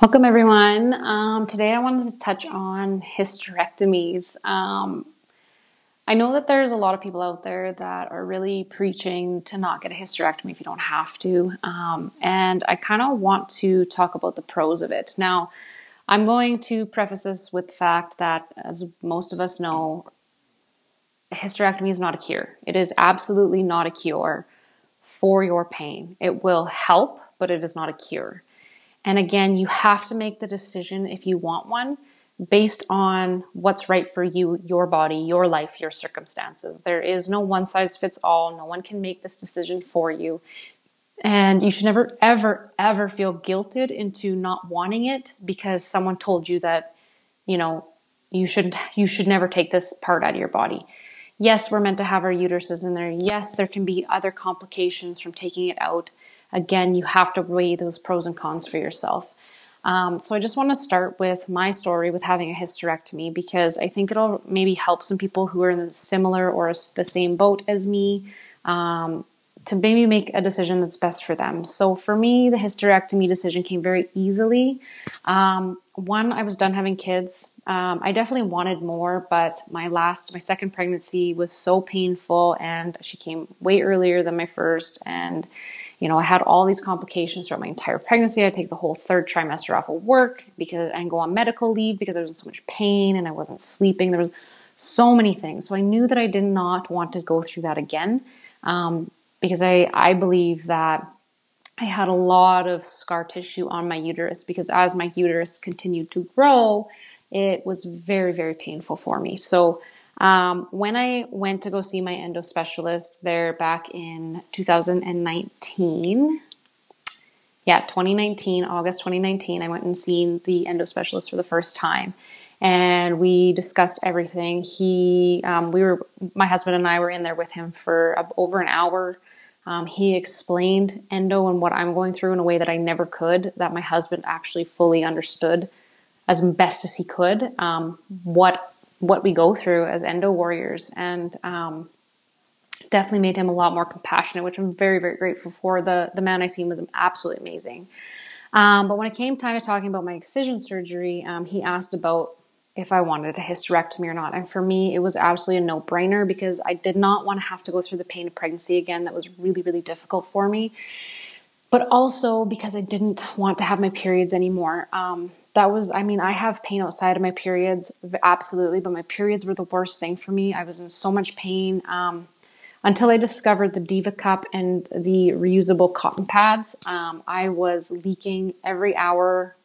Welcome, everyone. Um, today, I wanted to touch on hysterectomies. Um, I know that there's a lot of people out there that are really preaching to not get a hysterectomy if you don't have to. Um, and I kind of want to talk about the pros of it. Now, I'm going to preface this with the fact that, as most of us know, hysterectomy is not a cure. It is absolutely not a cure for your pain. It will help, but it is not a cure. And again, you have to make the decision if you want one based on what's right for you, your body, your life, your circumstances. There is no one size fits all. No one can make this decision for you. And you should never, ever, ever feel guilted into not wanting it because someone told you that, you know, you should you should never take this part out of your body. Yes, we're meant to have our uteruses in there. Yes, there can be other complications from taking it out again, you have to weigh those pros and cons for yourself. Um, so I just want to start with my story with having a hysterectomy because I think it'll maybe help some people who are in the similar or the same boat as me um, to maybe make a decision that's best for them. So for me, the hysterectomy decision came very easily. Um, one, I was done having kids. Um, I definitely wanted more, but my last, my second pregnancy was so painful, and she came way earlier than my first, and you know, I had all these complications throughout my entire pregnancy. I take the whole third trimester off of work because and go on medical leave because I was in so much pain and I wasn't sleeping. There was so many things. So I knew that I did not want to go through that again um, because I, I believe that I had a lot of scar tissue on my uterus because as my uterus continued to grow, it was very, very painful for me. So um, when I went to go see my endo specialist there back in 2019, yeah, 2019, August 2019, I went and seen the endo specialist for the first time. And we discussed everything. He, um, we were, my husband and I were in there with him for over an hour. Um, he explained endo and what I'm going through in a way that I never could, that my husband actually fully understood as best as he could um, what what we go through as endo warriors and um, definitely made him a lot more compassionate, which I'm very, very grateful for. The, the man I seen was absolutely amazing. Um, but when it came time to talking about my excision surgery, um, he asked about if I wanted a hysterectomy or not. And for me, it was absolutely a no brainer because I did not want to have to go through the pain of pregnancy again. That was really, really difficult for me. But also because I didn't want to have my periods anymore. Um, that was i mean i have pain outside of my periods absolutely but my periods were the worst thing for me. I was in so much pain um, until i discovered the diva cup and the reusable cotton pads. Um, i was leaking every hour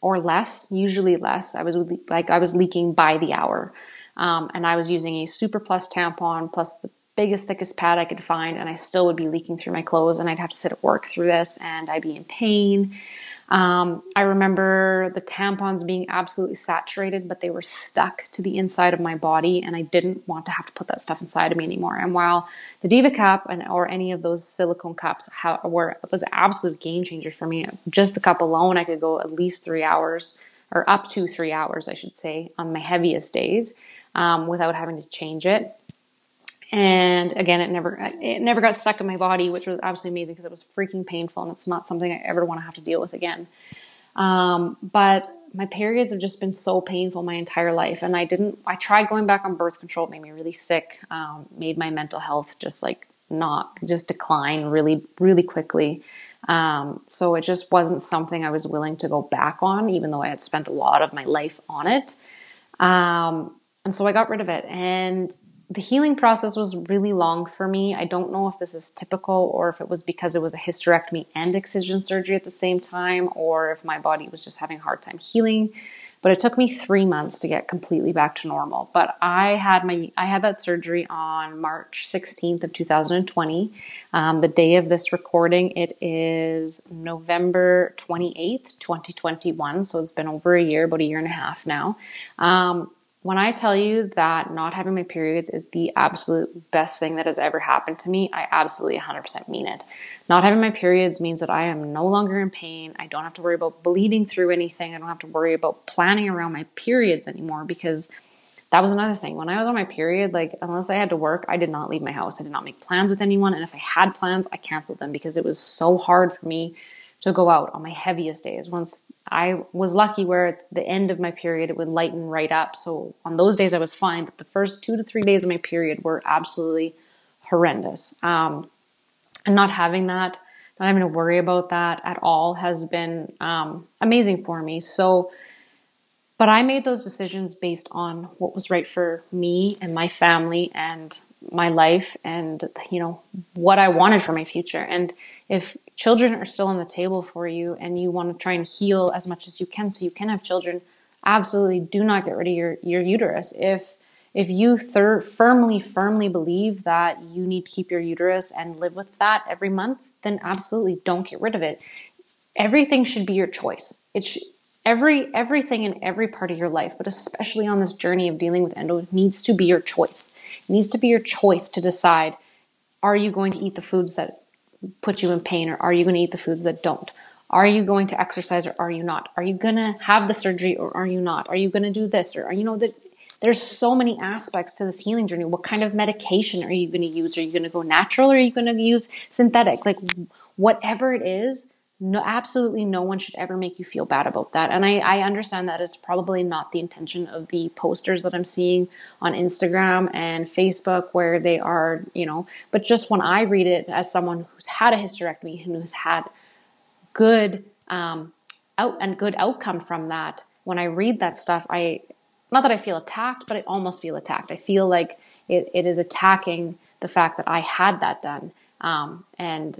or less usually less. I was like i was leaking by the hour. Um, and i was using a super plus tampon plus the biggest thickest pad i could find and i still would be leaking through my clothes and i'd have to sit at work through this and i'd be in pain um, I remember the tampons being absolutely saturated, but they were stuck to the inside of my body, and I didn't want to have to put that stuff inside of me anymore. And while the Diva cup and or any of those silicone cups were was absolute game changer for me, just the cup alone, I could go at least three hours or up to three hours, I should say, on my heaviest days um, without having to change it and again it never it never got stuck in my body which was absolutely amazing because it was freaking painful and it's not something i ever want to have to deal with again. Um, but my periods have just been so painful my entire life and i didn't i tried going back on birth control it made me really sick um, made my mental health just like not just decline really really quickly. Um, so it just wasn't something i was willing to go back on even though i had spent a lot of my life on it. Um, and so i got rid of it and the healing process was really long for me. I don't know if this is typical or if it was because it was a hysterectomy and excision surgery at the same time, or if my body was just having a hard time healing. But it took me three months to get completely back to normal. But I had my I had that surgery on March 16th of 2020. Um, the day of this recording, it is November 28th, 2021. So it's been over a year, about a year and a half now. Um, when I tell you that not having my periods is the absolute best thing that has ever happened to me, I absolutely 100% mean it. Not having my periods means that I am no longer in pain. I don't have to worry about bleeding through anything. I don't have to worry about planning around my periods anymore because that was another thing. When I was on my period, like, unless I had to work, I did not leave my house. I did not make plans with anyone. And if I had plans, I canceled them because it was so hard for me to go out on my heaviest days. Once I was lucky where at the end of my period it would lighten right up. So on those days I was fine, but the first two to three days of my period were absolutely horrendous. Um, and not having that, not having to worry about that at all has been um, amazing for me. So, but I made those decisions based on what was right for me and my family and my life and you know what I wanted for my future. And if children are still on the table for you and you want to try and heal as much as you can so you can have children, absolutely do not get rid of your your uterus. If if you thir- firmly firmly believe that you need to keep your uterus and live with that every month, then absolutely don't get rid of it. Everything should be your choice. It should every everything in every part of your life, but especially on this journey of dealing with endo needs to be your choice. It needs to be your choice to decide are you going to eat the foods that put you in pain or are you going to eat the foods that don't? Are you going to exercise or are you not? Are you going to have the surgery or are you not? Are you going to do this or are you know that there's so many aspects to this healing journey. What kind of medication are you going to use? Are you going to go natural or are you going to use synthetic? Like whatever it is, no, absolutely no one should ever make you feel bad about that. And I, I understand that is probably not the intention of the posters that I'm seeing on Instagram and Facebook where they are, you know, but just when I read it as someone who's had a hysterectomy and who's had good um, out and good outcome from that, when I read that stuff, I not that I feel attacked, but I almost feel attacked. I feel like it, it is attacking the fact that I had that done. Um, and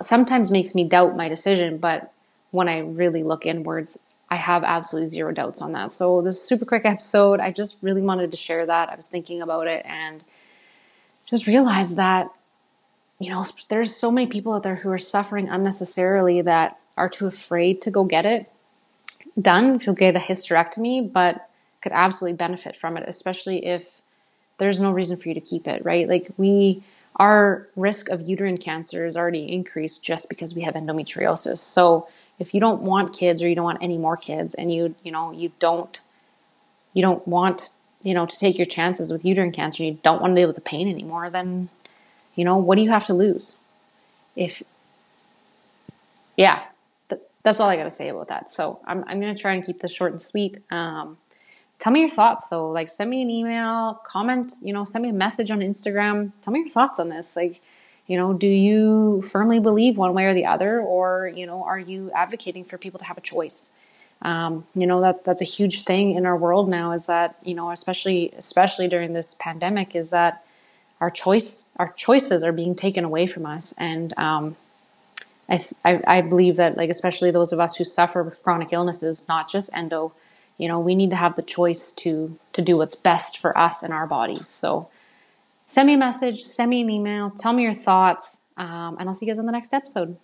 sometimes makes me doubt my decision, but when I really look inwards, I have absolutely zero doubts on that. So this super quick episode, I just really wanted to share that. I was thinking about it and just realized that you know there's so many people out there who are suffering unnecessarily that are too afraid to go get it done to get a hysterectomy, but could absolutely benefit from it, especially if there's no reason for you to keep it, right? Like we our risk of uterine cancer is already increased just because we have endometriosis. So if you don't want kids or you don't want any more kids and you you know you don't you don't want you know to take your chances with uterine cancer you don't want to deal with the pain anymore then you know what do you have to lose? If yeah th- that's all i got to say about that. So i'm, I'm going to try and keep this short and sweet. Um, tell me your thoughts though. Like send me an email, comment, you know, send me a message on Instagram. Tell me your thoughts on this. Like, you know, do you firmly believe one way or the other, or you know, are you advocating for people to have a choice? Um, you know that that's a huge thing in our world now. Is that you know, especially especially during this pandemic, is that our choice our choices are being taken away from us, and um, I, I, I believe that like especially those of us who suffer with chronic illnesses, not just endo you know we need to have the choice to to do what's best for us and our bodies. So send me a message send me an email tell me your thoughts um, and i'll see you guys on the next episode